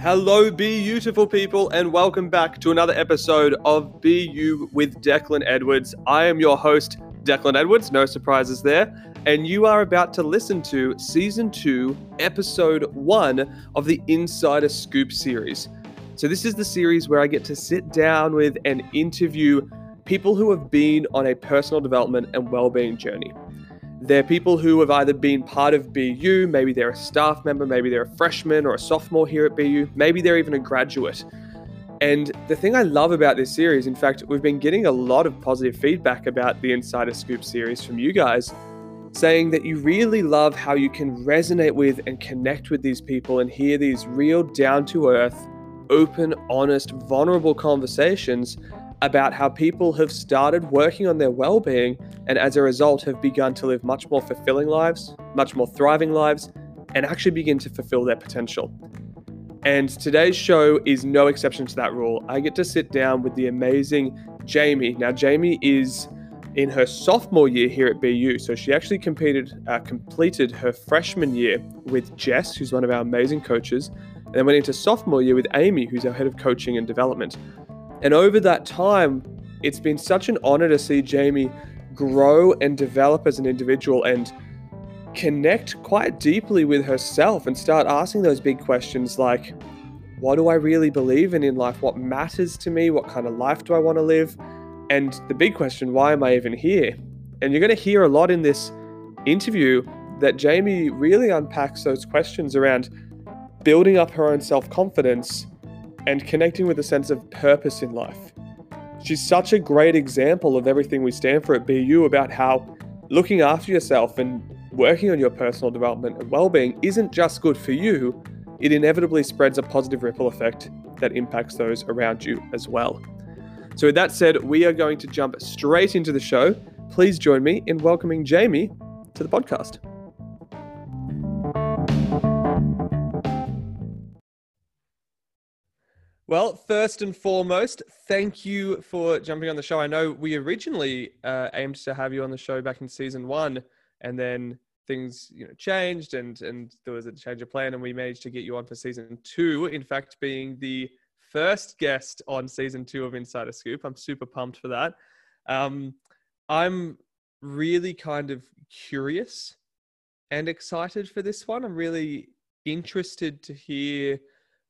Hello, beautiful people, and welcome back to another episode of Be You with Declan Edwards. I am your host, Declan Edwards, no surprises there, and you are about to listen to season two, episode one of the Insider Scoop series. So, this is the series where I get to sit down with and interview people who have been on a personal development and well-being journey. They're people who have either been part of BU, maybe they're a staff member, maybe they're a freshman or a sophomore here at BU, maybe they're even a graduate. And the thing I love about this series, in fact, we've been getting a lot of positive feedback about the Insider Scoop series from you guys, saying that you really love how you can resonate with and connect with these people and hear these real down to earth, open, honest, vulnerable conversations about how people have started working on their well being and as a result have begun to live much more fulfilling lives, much more thriving lives, and actually begin to fulfill their potential. And today's show is no exception to that rule. I get to sit down with the amazing Jamie. Now, Jamie is in her sophomore year here at BU, so she actually competed, uh, completed her freshman year with Jess, who's one of our amazing coaches, and then went into sophomore year with Amy, who's our head of coaching and development. And over that time, it's been such an honor to see Jamie grow and develop as an individual and connect quite deeply with herself and start asking those big questions like, what do I really believe in in life? What matters to me? What kind of life do I want to live? And the big question, why am I even here? And you're going to hear a lot in this interview that Jamie really unpacks those questions around building up her own self confidence and connecting with a sense of purpose in life. She's such a great example of everything we stand for at BU about how looking after yourself and working on your personal development and well-being isn't just good for you, it inevitably spreads a positive ripple effect that impacts those around you as well. So with that said, we are going to jump straight into the show. Please join me in welcoming Jamie to the podcast. Well, first and foremost, thank you for jumping on the show. I know we originally uh, aimed to have you on the show back in season one, and then things you know changed, and and there was a change of plan, and we managed to get you on for season two. In fact, being the first guest on season two of Insider Scoop, I'm super pumped for that. Um, I'm really kind of curious and excited for this one. I'm really interested to hear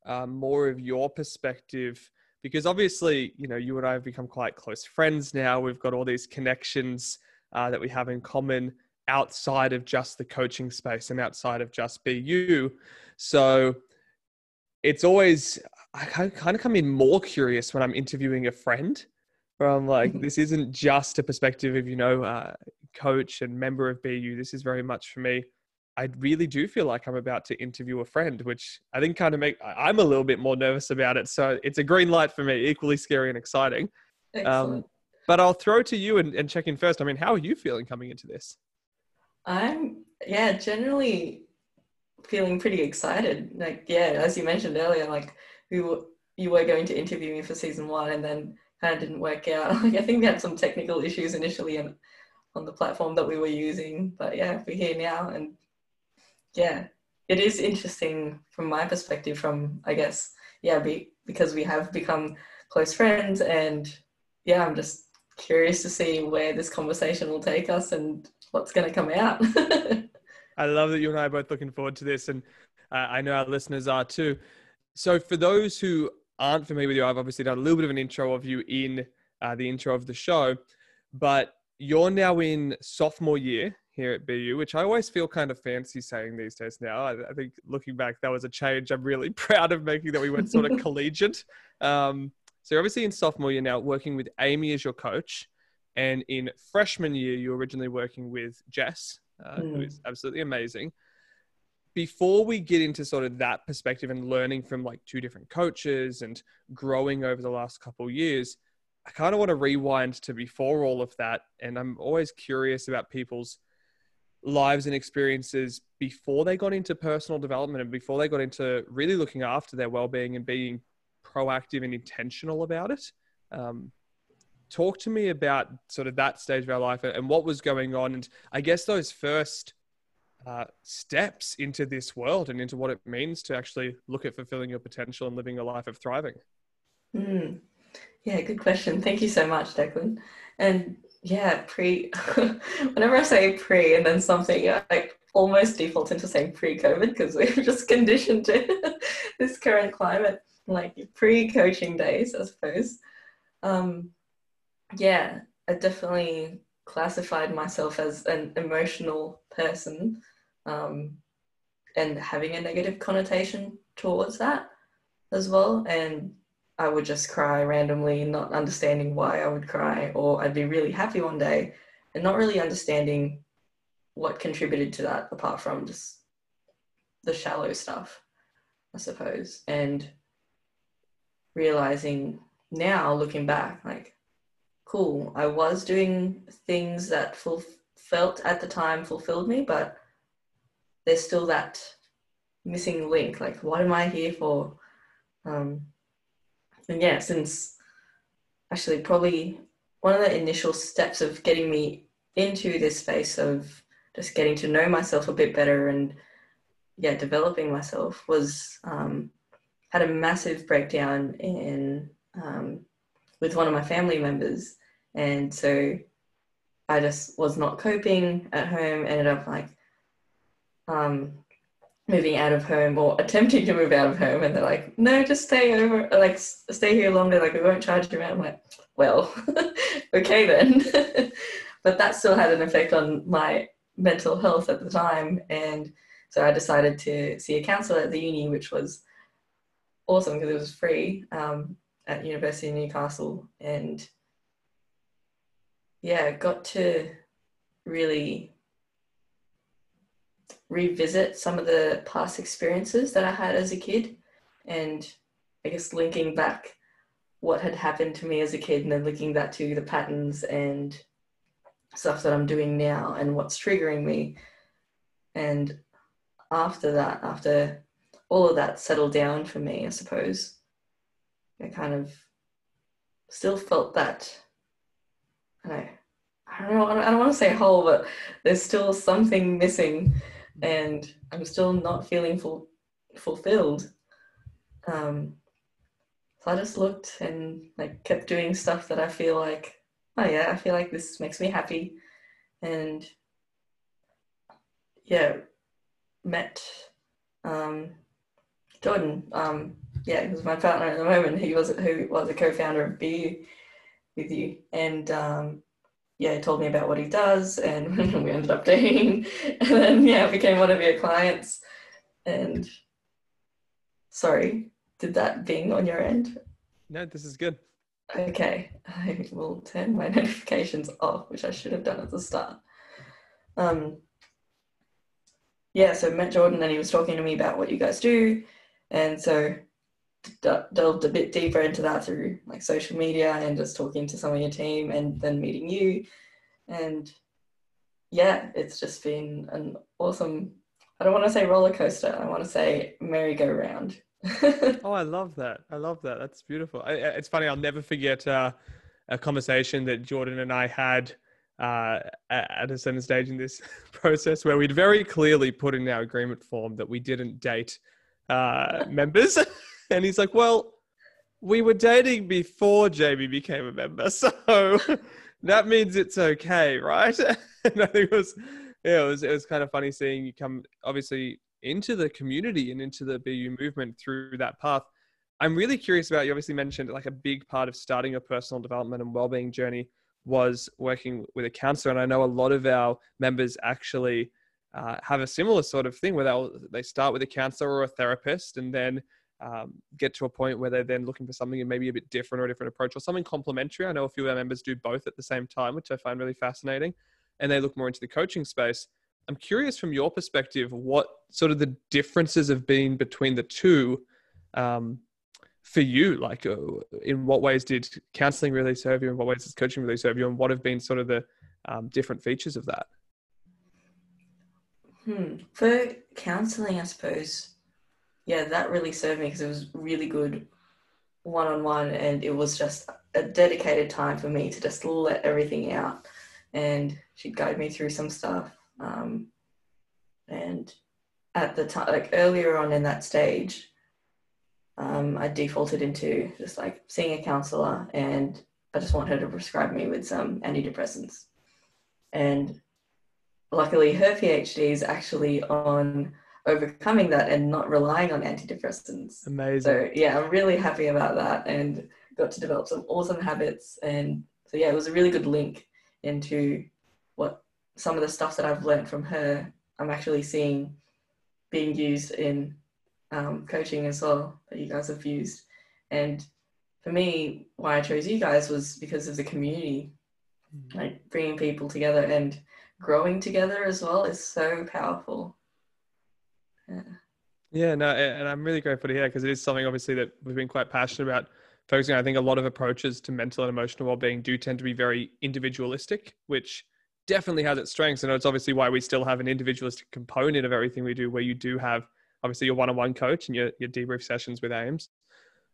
um, more of your perspective because obviously you know you and i have become quite close friends now. We've got all these connections uh, that we have in common outside of just the coaching space and outside of just bu so it's always i kind of come in more curious when i'm interviewing a friend where i'm like mm-hmm. this isn't just a perspective of you know uh, coach and member of bu this is very much for me I really do feel like I'm about to interview a friend, which I think kind of make I'm a little bit more nervous about it. So it's a green light for me, equally scary and exciting. Um, but I'll throw to you and, and check in first. I mean, how are you feeling coming into this? I'm yeah, generally feeling pretty excited. Like yeah, as you mentioned earlier, like we were, you were going to interview me for season one, and then kind of didn't work out. Like I think we had some technical issues initially and on the platform that we were using, but yeah, we're here now and yeah, it is interesting from my perspective. From I guess yeah, be, because we have become close friends, and yeah, I'm just curious to see where this conversation will take us and what's going to come out. I love that you and I are both looking forward to this, and uh, I know our listeners are too. So, for those who aren't familiar with you, I've obviously done a little bit of an intro of you in uh, the intro of the show, but you're now in sophomore year here at BU, which I always feel kind of fancy saying these days now. I, I, think looking back, that was a change I'm really proud of making that we went sort of collegiate. Um, so you're obviously in sophomore year now, working with Amy as your coach. And in freshman year, you were originally working with Jess, uh, mm. who is absolutely amazing. Before we get into sort of that perspective and learning from like two different coaches and growing over the last couple years, I kind of want to rewind to before all of that. And I'm always curious about people's lives and experiences before they got into personal development and before they got into really looking after their well-being and being proactive and intentional about it um, talk to me about sort of that stage of our life and what was going on and i guess those first uh, steps into this world and into what it means to actually look at fulfilling your potential and living a life of thriving? Mm. Yeah, good question. Thank you so much, Declan. And yeah, pre, whenever I say pre and then something, I like almost default into saying pre COVID because we're just conditioned to this current climate, like pre coaching days, I suppose. Um, yeah, I definitely classified myself as an emotional person um, and having a negative connotation towards that as well. And I would just cry randomly, not understanding why I would cry, or I'd be really happy one day and not really understanding what contributed to that apart from just the shallow stuff, I suppose. And realizing now, looking back, like, cool, I was doing things that full, felt at the time fulfilled me, but there's still that missing link. Like, what am I here for? Um, and yeah, since actually probably one of the initial steps of getting me into this space of just getting to know myself a bit better and yeah, developing myself was um, had a massive breakdown in um, with one of my family members, and so I just was not coping at home. Ended up like um, moving out of home or attempting to move out of home and they're like no just stay over like stay here longer like we won't charge you. Rent i'm like well okay then. But that still had an effect on my mental health at the time and so i decided to see a counselor at the uni which was awesome because it was free um, at university of newcastle and yeah got to really revisit some of the past experiences that I had as a kid and I guess linking back what had happened to me as a kid and then linking that to the patterns and stuff that I'm doing now and what's triggering me. And after that, after all of that settled down for me, I suppose, I kind of still felt that, I don't know, I don't I don't want to say whole, but there's still something missing and I'm still not feeling full, fulfilled. Um, so I just looked and like kept doing stuff that I feel like, oh yeah, I feel like this makes me happy, and yeah, met um, Jordan. Um, yeah, he was my partner at the moment. He was who was a co-founder of BU with you, and um, yeah, he told me about what he does, and we ended up dating, and then yeah, became one of your clients. And sorry, did that bing on your end? No, this is good. Okay, I will turn my notifications off, which I should have done at the start. Um, yeah, so met Jordan, and he was talking to me about what you guys do, and so delved a bit deeper into that through like social media and just talking to some of your team and then meeting you. And yeah it's just been an awesome i don't want to say roller coaster i want to say merry-go-round. Oh i love that. I love that. That's beautiful. I, it's funny i'll never forget uh, a conversation that jordan and i had uh, at a certain stage in this process where we'd very clearly put in our agreement form that we didn't date uh, members and he's like, well, we were dating before Jamie became a member, so that means it's okay, right? and I think it was, yeah, it was, it was kind of funny seeing you come obviously into the community and into the BU movement through that path. I'm really curious about you. Obviously, mentioned like a big part of starting your personal development and well-being journey was working with a counselor, and I know a lot of our members actually uh, have a similar sort of thing where they they start with a counselor or a therapist, and then um, get to a point where they're then looking for something maybe a bit different or a different approach or something complementary. I know a few of our members do both at the same time, which I find really fascinating, and they look more into the coaching space. I'm curious from your perspective what sort of the differences have been between the two um, for you. Like, uh, in what ways did counseling really serve you, and what ways does coaching really serve you, and what have been sort of the um, different features of that? Hmm. For counseling, I suppose yeah, that really served me because it was really good one on one, and it was just a dedicated time for me to just let everything out. And she'd guide me through some stuff. Um, And at the time, like earlier on in that stage, um, I defaulted into just like seeing a counselor and I just want her to prescribe me with some antidepressants. And luckily, her PhD is actually on overcoming that and not relying on antidepressants. Amazing. So, yeah, I'm really happy about that and got to develop some awesome habits. And so, yeah, it was a really good link into what some of the stuff that I've learned from her, I'm actually seeing being used in um, coaching as well that you guys have used. And for me, why I chose you guys was because of the community, mm-hmm. like bringing people together and growing together as well is so powerful. Yeah. No, and I'm really grateful to hear because it is something obviously that we've been quite passionate about focusing. I think a lot of approaches to mental and emotional well-being do tend to be very individualistic, which definitely has its strengths. And it's obviously why we still have an individualistic component of everything we do, where you do have obviously your one-on-one coach and your, your debrief sessions with Ames.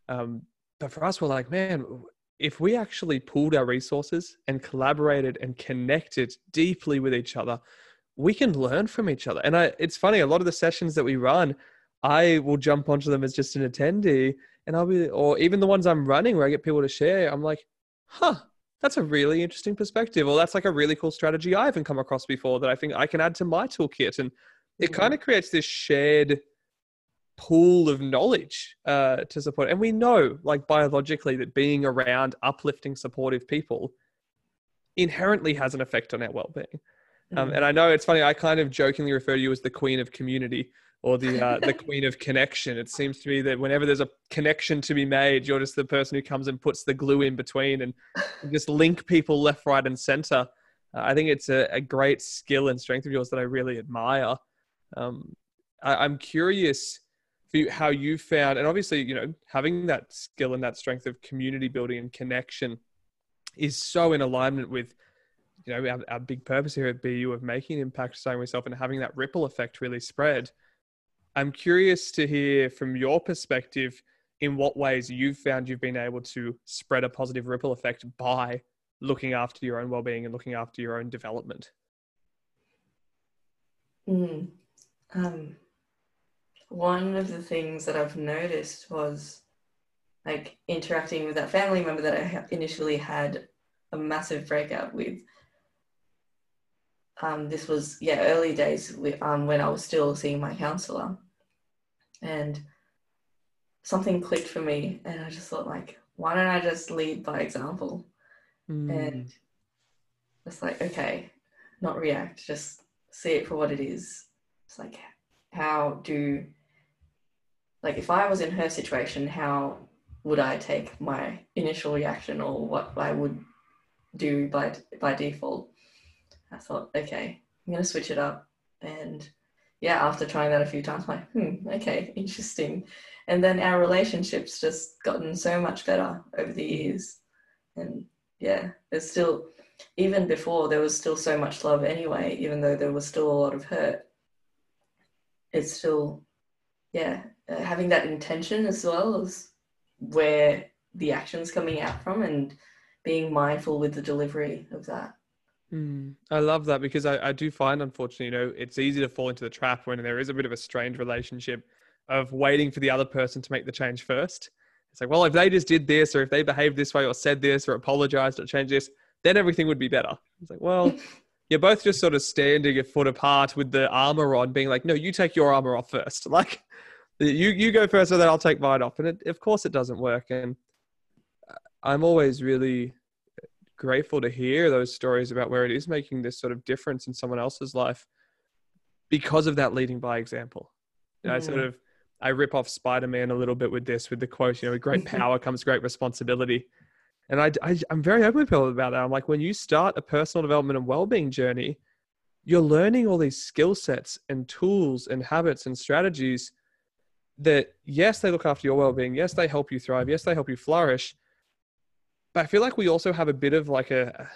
Um, but for us, we're like, man, if we actually pooled our resources and collaborated and connected deeply with each other, we can learn from each other. And I, it's funny, a lot of the sessions that we run, I will jump onto them as just an attendee, and I'll be, or even the ones I'm running where I get people to share, I'm like, huh, that's a really interesting perspective, or that's like a really cool strategy I haven't come across before that I think I can add to my toolkit. And it mm-hmm. kind of creates this shared pool of knowledge uh, to support. And we know, like biologically, that being around uplifting, supportive people inherently has an effect on our well-being. Um, mm-hmm. and I know it's funny. I kind of jokingly refer to you as the queen of community or the uh, the queen of connection. It seems to me that whenever there's a connection to be made, you're just the person who comes and puts the glue in between and just link people left, right, and center. Uh, I think it's a, a, great skill and strength of yours that I really admire. Um, I, am curious for you, how you found, and obviously, you know, having that skill and that strength of community building and connection is so in alignment with, you know, our, our big purpose here at BU of making an impact, starting yourself, and having that ripple effect really spread. I'm curious to hear from your perspective in what ways you've found you've been able to spread a positive ripple effect by looking after your own well-being and looking after your own development. Mm. Um, one of the things that I've noticed was like interacting with that family member that I initially had a massive breakout with. Um, this was yeah early days with, um, when I was still seeing my counselor, and something clicked for me, and I just thought like, why don't I just lead by example, mm. and it's like okay, not react, just see it for what it is. It's like how do like if I was in her situation, how would I take my initial reaction or what I would do by by default? I thought, okay, I'm gonna switch it up, and yeah, after trying that a few times, I'm like, hmm, okay, interesting. And then our relationships just gotten so much better over the years, and yeah, there's still even before there was still so much love anyway, even though there was still a lot of hurt. It's still, yeah, uh, having that intention as well as where the action's coming out from and being mindful with the delivery of that. Mm, I love that because I, I do find, unfortunately, you know, it's easy to fall into the trap when there is a bit of a strained relationship of waiting for the other person to make the change first. It's like, well, if they just did this or if they behaved this way or said this or apologized or changed this, then everything would be better. It's like, well, you're both just sort of standing a foot apart with the armor on, being like, no, you take your armor off first. Like, you you go first, and then I'll take mine off. And it, of course, it doesn't work. And I'm always really grateful to hear those stories about where it is making this sort of difference in someone else's life because of that leading by example. You know, mm. I sort of I rip off Spider Man a little bit with this, with the quote, you know, with great power comes great responsibility. And I, I, I'm very open with people about that. I'm like, when you start a personal development and well being journey, you're learning all these skill sets and tools and habits and strategies that yes, they look after your well-being. Yes, they help you thrive. Yes, they help you flourish. But I feel like we also have a bit of like a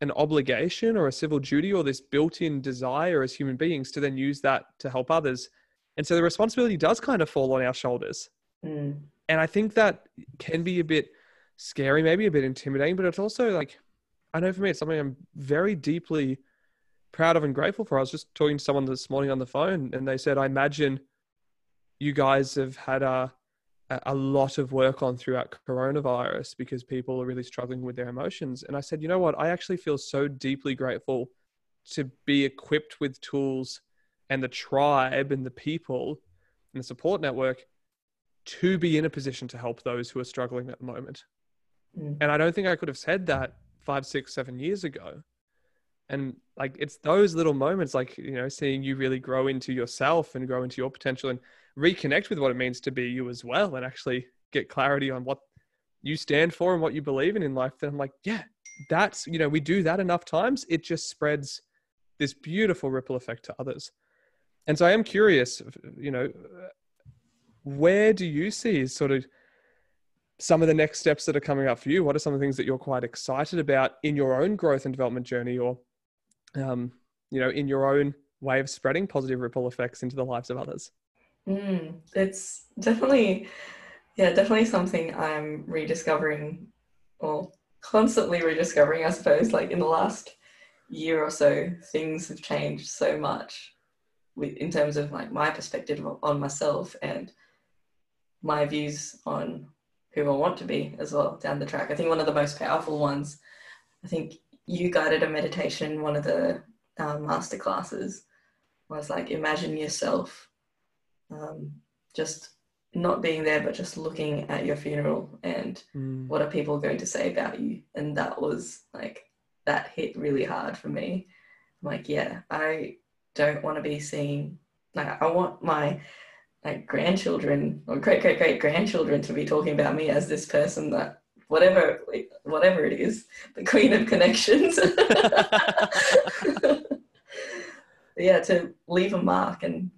an obligation or a civil duty or this built-in desire as human beings to then use that to help others. And so the responsibility does kind of fall on our shoulders. Mm. And I think that can be a bit scary, maybe a bit intimidating, but it's also like I know for me it's something I'm very deeply proud of and grateful for. I was just talking to someone this morning on the phone, and they said, "I imagine you guys have had a a lot of work on throughout coronavirus because people are really struggling with their emotions." And I said, "You know what? I actually feel so deeply grateful to be equipped with tools and the tribe and the people and the support network to be in a position to help those who are struggling at the moment." Mm. And I don't think I could have said that five, six, seven years ago. And like it's those little moments, like, you know, seeing you really grow into yourself and grow into your potential and reconnect with what it means to be you as well and actually get clarity on what you stand for and what you believe in in life. Then I'm like, yeah, that's, you know, we do that enough times, it just spreads this beautiful ripple effect to others. And so I am curious, you know, where do you see sort of some of the next steps that are coming up for you? What are some of the things that you're quite excited about in your own growth and development journey, or um, you know, in your own way of spreading positive ripple effects into the lives of others? Mm, it's definitely, yeah, definitely something I'm rediscovering, or constantly rediscovering, I suppose. Like in the last year or so, things have changed so much with in terms of like my perspective on myself and my views on who I want to be as well down the track. I think one of the most powerful ones, I think you guided a meditation in one of the um, master classes. Was like imagine yourself um, just not being there but just looking at your funeral and Mm. what are people going to say about you? And that was like that hit really hard for me. I'm like yeah i don't want to be seen like i want my like grandchildren or great great great grandchildren to be talking about me as this person that whatever whatever it is the queen of connections yeah to leave a mark and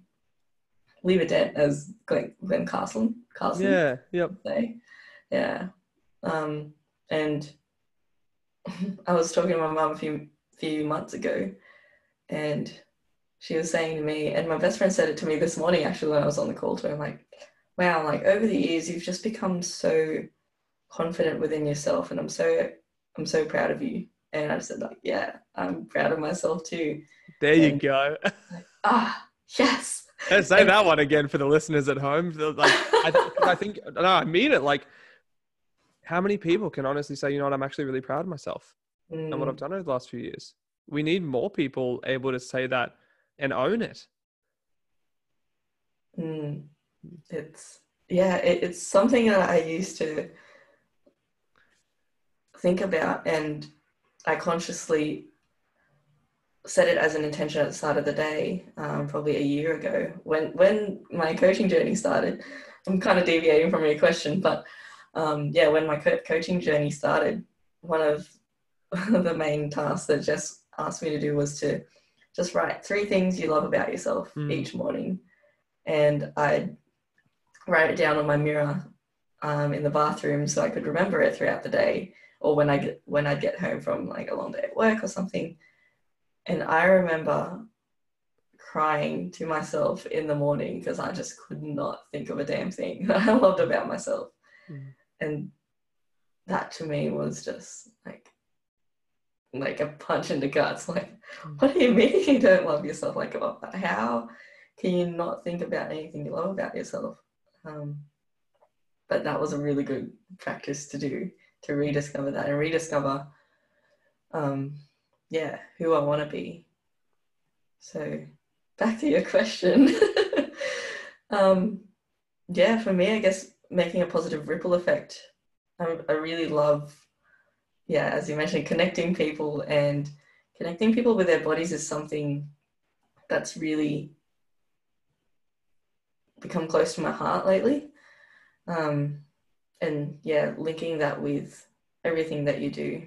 leave a dent as glenn, glenn carson carson Yeah, yep. say. Yeah. Um, and I was talking to my mum a few few months ago, and she was saying to me, and my best friend said it to me this morning actually when I was on the call to her, like, wow, like over the years you've just become so confident within yourself, and I'm so I'm so proud of you. And I said, like, yeah, I'm proud of myself too. There you And- go. Ah, yes. Let's say that one again for the listeners at home. Like, I, th- I think, no, I mean it. Like, how many people can honestly say, you know what, I'm actually really proud of myself and what Mm, I've done over the last few years? We need more people able to say that and own it. Mm, it's yeah, it, it's something that I used to think about, and I consciously set it as an intention at the start of the day, um, probably a year ago when when my coaching journey started. I'm kind of deviating from your question, but um, yeah, when my co- coaching journey started, one of the main tasks that Jess asked me to do was to just write three things you love about yourself Mm. each morning and I'd write it down on my mirror um, in the bathroom so I could remember it throughout the day, or when I get when I'd get home from like a long day at work or something. And I remember crying to myself in the morning because I just could not think of a damn thing that I loved about myself, Mm. and that to me was just like like a punch in the guts. Like, Mm. what do you mean you don't love yourself? Like, oh, how can you not think about anything you love about yourself? Um, but that was a really good practice to do to rediscover that and rediscover, um, yeah, who I want to be. So, back to your question. um, yeah, for me, I guess making a positive ripple effect. I, I really love, yeah, as you mentioned, connecting people and connecting people with their bodies is something that's really become close to my heart lately. Um, and yeah, linking that with everything that you do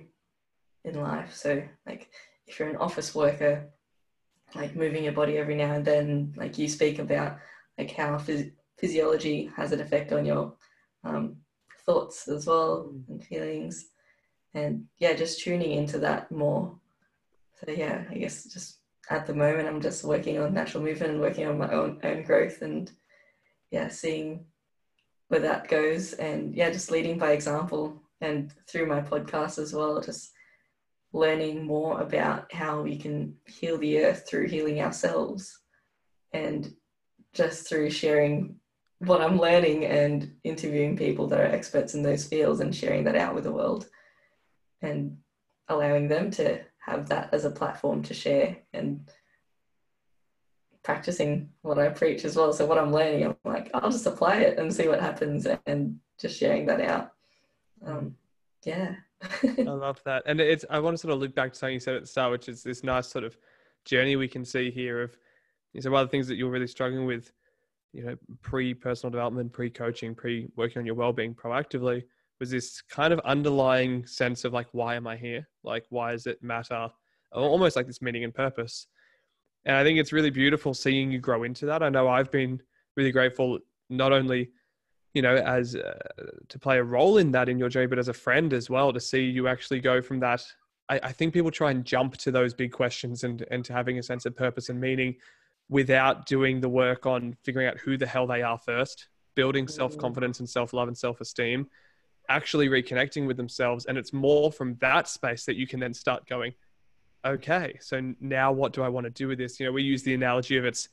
in life. So, like, if you're an office worker, like moving your body every now and then, like you speak about, like how phys- physiology has an effect on your um, thoughts as well and feelings. And yeah, just tuning into that more. So yeah, I guess just at the moment I'm just working on natural movement and working on my own own growth and yeah, seeing where that goes. And yeah, just leading by example and through my podcast as well, just learning more about how we can heal the earth through healing ourselves and just through sharing what I'm learning and interviewing people that are experts in those fields and sharing that out with the world and allowing them to have that as a platform to share and practicing what I preach as well. So what I'm learning, I'm like, I'll just apply it and see what happens and just sharing that out. Um, yeah. I love that. And it's I want to sort of look back to something you said at the start, which is this nice sort of journey we can see here of you know, some other things that you're really struggling with, you know, pre personal development, pre coaching, pre working on your well being proactively was this kind of underlying sense of like, why am I here? Like, why does it matter? Almost like this meaning and purpose. And I think it's really beautiful seeing you grow into that. I know I've been really grateful, not only, you know, as uh, to play a role in that in your journey, but as a friend as well, to see you actually go from that. I, I think people try and jump to those big questions and, and to having a sense of purpose and meaning without doing the work on figuring out who the hell they are first, building self confidence and self love and self esteem, actually reconnecting with themselves. And it's more from that space that you can then start going, okay, so now what do I want to do with this? You know, we use the analogy of it's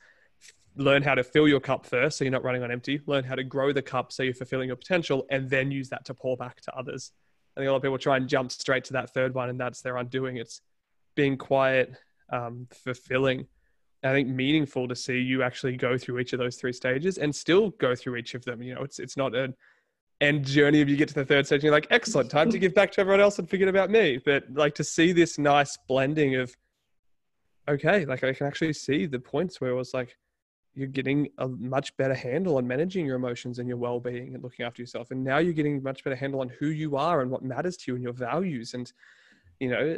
learn how to fill your cup first so you're not running on empty, learn how to grow the cup so you're fulfilling your potential, and then use that to pour back to others. I think a lot of people try and jump straight to that third one, and that's their undoing. It's being quiet, um, fulfilling. I think meaningful to see you actually go through each of those three stages and still go through each of them. You know, it's it's not an end journey if you get to the third stage and you're like, excellent, time to give back to everyone else and forget about me. But like to see this nice blending of, okay, like I can actually see the points where it was like, you're getting a much better handle on managing your emotions and your well-being and looking after yourself. And now you're getting much better handle on who you are and what matters to you and your values and you know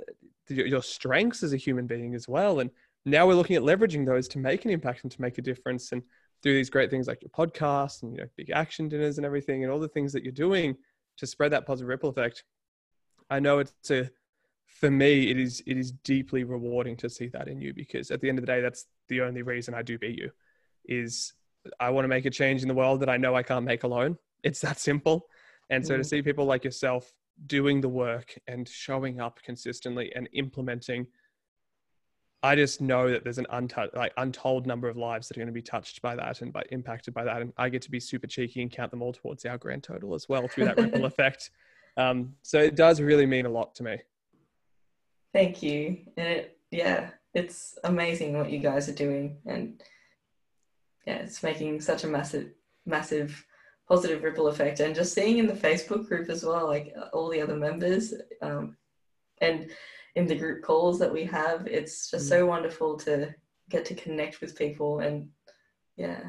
your strengths as a human being as well. And now we're looking at leveraging those to make an impact and to make a difference. And do these great things like your podcast and you know big action dinners and everything and all the things that you're doing to spread that positive ripple effect i know it's a for me it is it is deeply rewarding to see that in you because at the end of the day that's the only reason i do beat you is i want to make a change in the world that i know i can't make alone. It's that simple. And so mm. to see people like yourself doing the work and showing up consistently and implementing I just know that there's an untold, like untold number of lives that are going to be touched by that and by impacted by that, and I get to be super cheeky and count them all towards our grand total as well through that ripple effect. Um, so it does really mean a lot to me. Thank you, and it, yeah, it's amazing what you guys are doing, and yeah, it's making such a massive, massive positive ripple effect, and just seeing in the Facebook group as well, like all the other members, um, and in the group calls that we have. It's just mm. so wonderful to get to connect with people and yeah,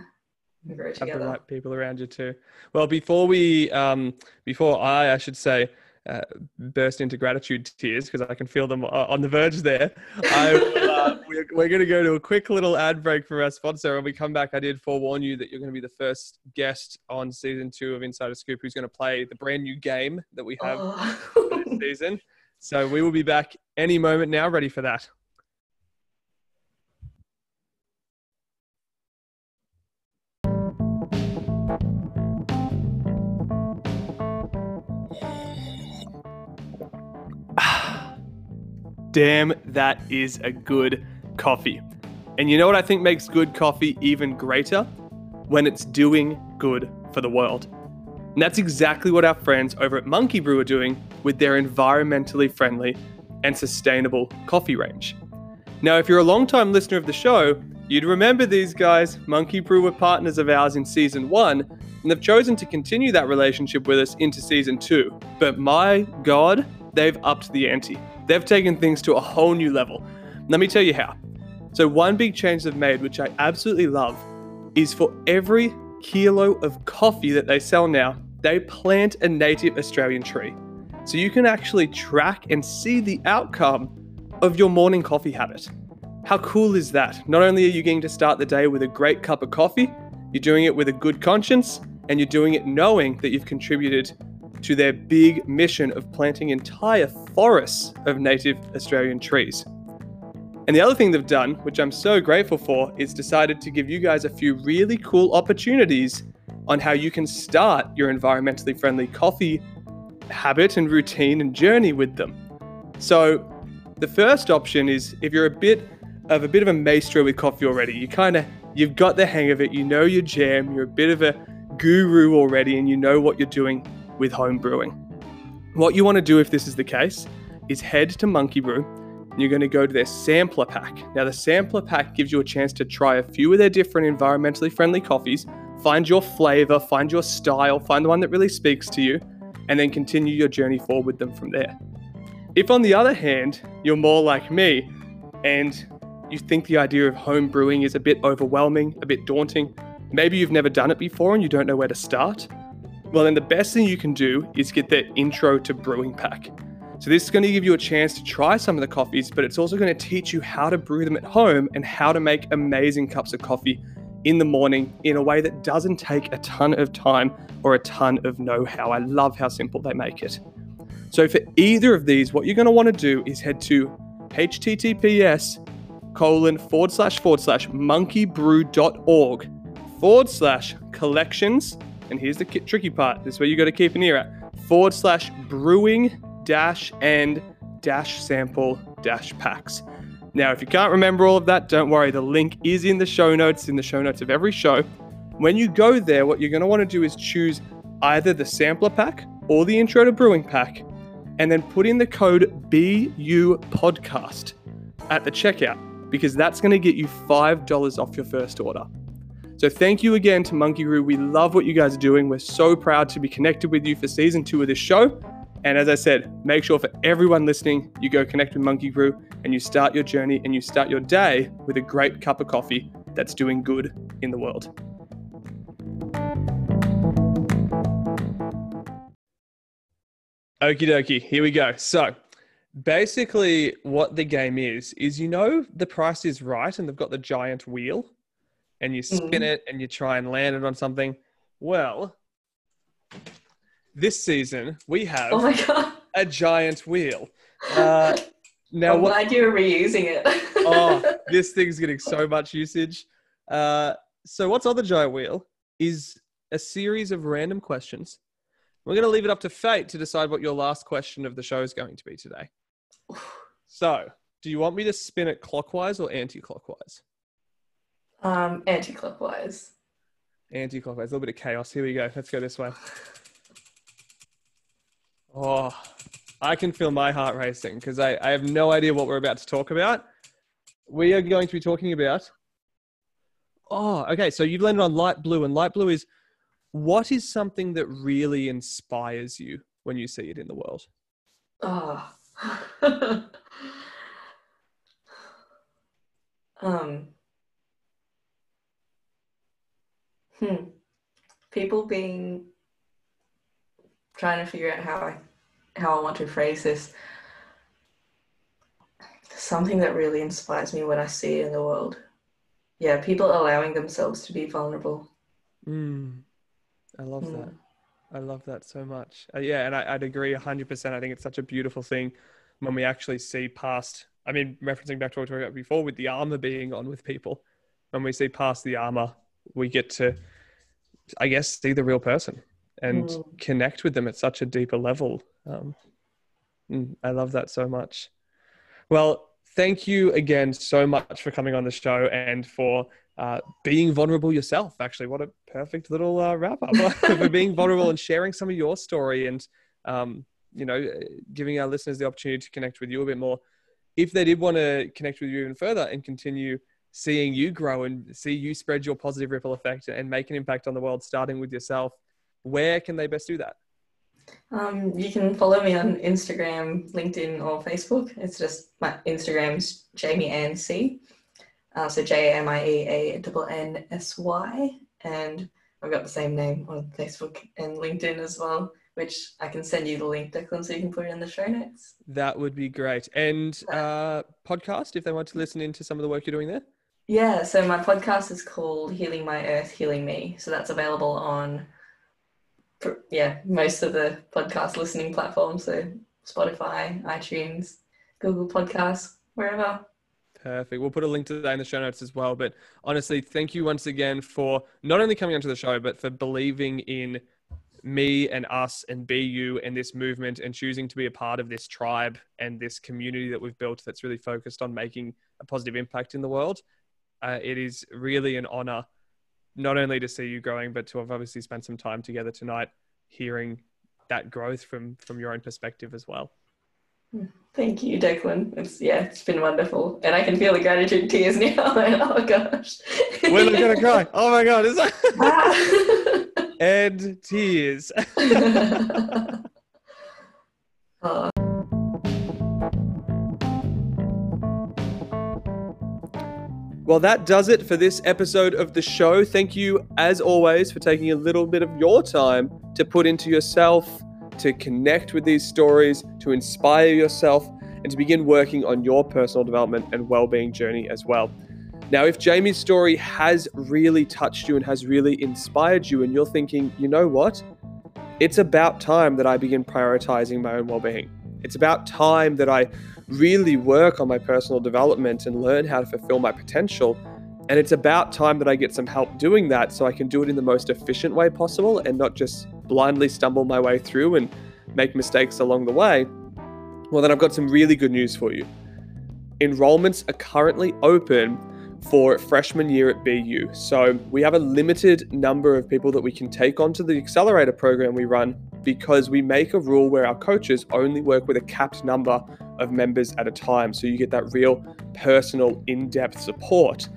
grow together. Have the right people around you too. Well, before we, um, before I, I should say, uh, burst into gratitude tears because I can feel them on the verge there. I, uh, we're, we're going to go to a quick little ad break for our sponsor. When we come back, I did forewarn you that you're going to be the first guest on season two of Insider Scoop who's going to play the brand new game that we have oh. this season. So we will be back any moment now, ready for that. Damn, that is a good coffee. And you know what I think makes good coffee even greater? When it's doing good for the world. And that's exactly what our friends over at Monkey Brew are doing with their environmentally friendly and sustainable coffee range. Now, if you're a long-time listener of the show, you'd remember these guys. Monkey Brew were partners of ours in season one, and they've chosen to continue that relationship with us into season two. But my God, they've upped the ante. They've taken things to a whole new level. Let me tell you how. So, one big change they've made, which I absolutely love, is for every kilo of coffee that they sell now, they plant a native Australian tree. So you can actually track and see the outcome of your morning coffee habit. How cool is that? Not only are you getting to start the day with a great cup of coffee, you're doing it with a good conscience, and you're doing it knowing that you've contributed to their big mission of planting entire forests of native Australian trees. And the other thing they've done, which I'm so grateful for, is decided to give you guys a few really cool opportunities on how you can start your environmentally friendly coffee habit and routine and journey with them. So, The first option is if you're a bit of a bit of a maestro with coffee already, you kind of you've got the hang of it, you know your jam, you're a bit of a guru already, and you know what you're doing with home brewing. What you want to do if this is the case is head to Monkey Brew and you're going to go to their sampler pack. Now, the sampler pack gives you a chance to try a few of their different environmentally friendly coffees, find your flavor, find your style, find the one that really speaks to you, and then continue your journey forward with them from there. If, on the other hand, you're more like me and you think the idea of home brewing is a bit overwhelming, a bit daunting, maybe you've never done it before and you don't know where to start, well, then the best thing you can do is get their intro to brewing pack. So, this is going to give you a chance to try some of the coffees, but it's also going to teach you how to brew them at home and how to make amazing cups of coffee in the morning in a way that doesn't take a ton of time or a ton of know how. I love how simple they make it. So, for either of these, what you're going to want to do is head to https colon forward slash forward slash monkeybrew.org forward slash collections. And here's the tricky part this is where you got to keep an ear at forward slash brewing dash and dash sample dash packs. Now, if you can't remember all of that, don't worry. The link is in the show notes, in the show notes of every show. When you go there, what you're going to want to do is choose either the sampler pack or the intro to brewing pack, and then put in the code BU podcast at the checkout because that's going to get you $5 off your first order. So thank you again to Monkey Brew. We love what you guys are doing. We're so proud to be connected with you for season two of this show. And as I said, make sure for everyone listening, you go connect with Monkey Brew and you start your journey and you start your day with a great cup of coffee that's doing good in the world. Okie dokie, here we go. So, basically, what the game is, is you know the price is right and they've got the giant wheel and you spin mm. it and you try and land it on something. Well, this season we have oh my God. a giant wheel. Uh, now, I'm what, glad you're reusing it. oh, this thing's getting so much usage. Uh, so, what's on the giant wheel is a series of random questions. We're going to leave it up to fate to decide what your last question of the show is going to be today. So, do you want me to spin it clockwise or anti-clockwise? Um, anti-clockwise. Anti-clockwise. A little bit of chaos. Here we go. Let's go this way. Oh, I can feel my heart racing because I, I have no idea what we're about to talk about. We are going to be talking about. Oh, okay. So you've landed on light blue, and light blue is what is something that really inspires you when you see it in the world? Oh. um. Hmm. People being trying to figure out how I how I want to phrase this. Something that really inspires me when I see it in the world. Yeah, people allowing themselves to be vulnerable. Mm, I love mm. that. I love that so much. Uh, yeah, and I, would agree 100%. I think it's such a beautiful thing when we actually see past, I mean, referencing back to what we talked about before with the armor being on with people, when we see past the armor, we get to, I guess, see the real person and mm. connect with them at such a deeper level. Um, mm, I love that so much. Well, thank you again so much for coming on the show and for uh, being vulnerable yourself. Actually, what a perfect little uh, wrap up for being vulnerable and sharing some of your story and, um, you know, giving our listeners the opportunity to connect with you a bit more. If they did want to connect with you even further and continue seeing you grow and see you spread your positive ripple effect and make an impact on the world, starting with yourself, where can they best do that? Um, you can follow me on Instagram, LinkedIn, or Facebook. It's just my Instagram's Jamie Annsy. Uh, so J A M I E A double N S Y, and I've got the same name on Facebook and LinkedIn as well, which I can send you the link, Declan, so you can put it in the show notes. That would be great. And uh, podcast, if they want to listen into some of the work you're doing there. Yeah, so my podcast is called Healing My Earth, Healing Me. So that's available on yeah, most of the podcast listening platforms. So Spotify, iTunes, Google Podcasts, wherever. Perfect. We'll put a link to that in the show notes as well. But honestly, thank you once again for not only coming onto the show, but for believing in me and us and BU and this movement and choosing to be a part of this tribe and this community that we've built that's really focused on making a positive impact in the world. Uh, it is really an honor not only to see you growing, but to have obviously spent some time together tonight, hearing that growth from from your own perspective as well. Thank you, Declan. It's yeah, it's been wonderful, and I can feel the gratitude tears now. oh gosh, we're not gonna cry. Oh my god, is that? and tears. oh. Well, that does it for this episode of the show. Thank you, as always, for taking a little bit of your time to put into yourself, to connect with these stories, to inspire yourself, and to begin working on your personal development and well-being journey as well. Now, if Jamie's story has really touched you and has really inspired you, and you're thinking, you know what? It's about time that I begin prioritizing my own well-being. It's about time that I really work on my personal development and learn how to fulfill my potential. And it's about time that I get some help doing that so I can do it in the most efficient way possible and not just blindly stumble my way through and make mistakes along the way. Well, then I've got some really good news for you. Enrollments are currently open for freshman year at BU. So we have a limited number of people that we can take onto the accelerator program we run because we make a rule where our coaches only work with a capped number of members at a time. So you get that real personal, in depth support.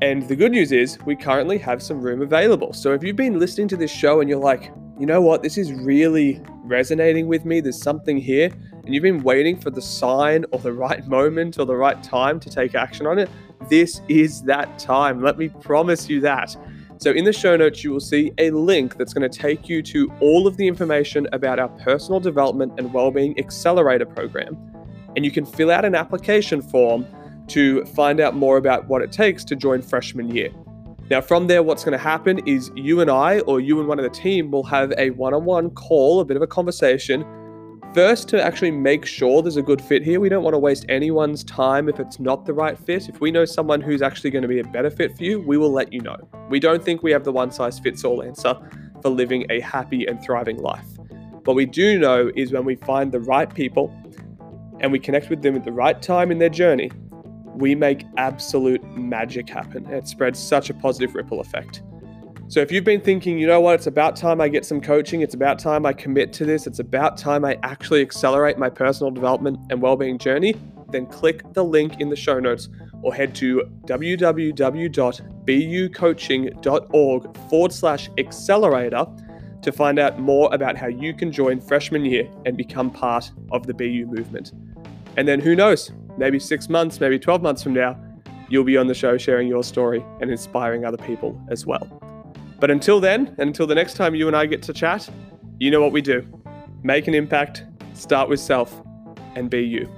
And the good news is, we currently have some room available. So if you've been listening to this show and you're like, you know what, this is really resonating with me, there's something here, and you've been waiting for the sign or the right moment or the right time to take action on it, this is that time. Let me promise you that. So, in the show notes, you will see a link that's going to take you to all of the information about our personal development and wellbeing accelerator program. And you can fill out an application form to find out more about what it takes to join freshman year. Now, from there, what's going to happen is you and I, or you and one of the team, will have a one on one call, a bit of a conversation First, to actually make sure there's a good fit here, we don't want to waste anyone's time if it's not the right fit. If we know someone who's actually going to be a better fit for you, we will let you know. We don't think we have the one size fits all answer for living a happy and thriving life. What we do know is when we find the right people and we connect with them at the right time in their journey, we make absolute magic happen. It spreads such a positive ripple effect. So if you've been thinking, you know what, it's about time I get some coaching, it's about time I commit to this, it's about time I actually accelerate my personal development and well-being journey, then click the link in the show notes or head to www.bucoaching.org forward slash accelerator to find out more about how you can join freshman year and become part of the BU movement. And then who knows, maybe six months, maybe 12 months from now, you'll be on the show sharing your story and inspiring other people as well. But until then, and until the next time you and I get to chat, you know what we do make an impact, start with self, and be you.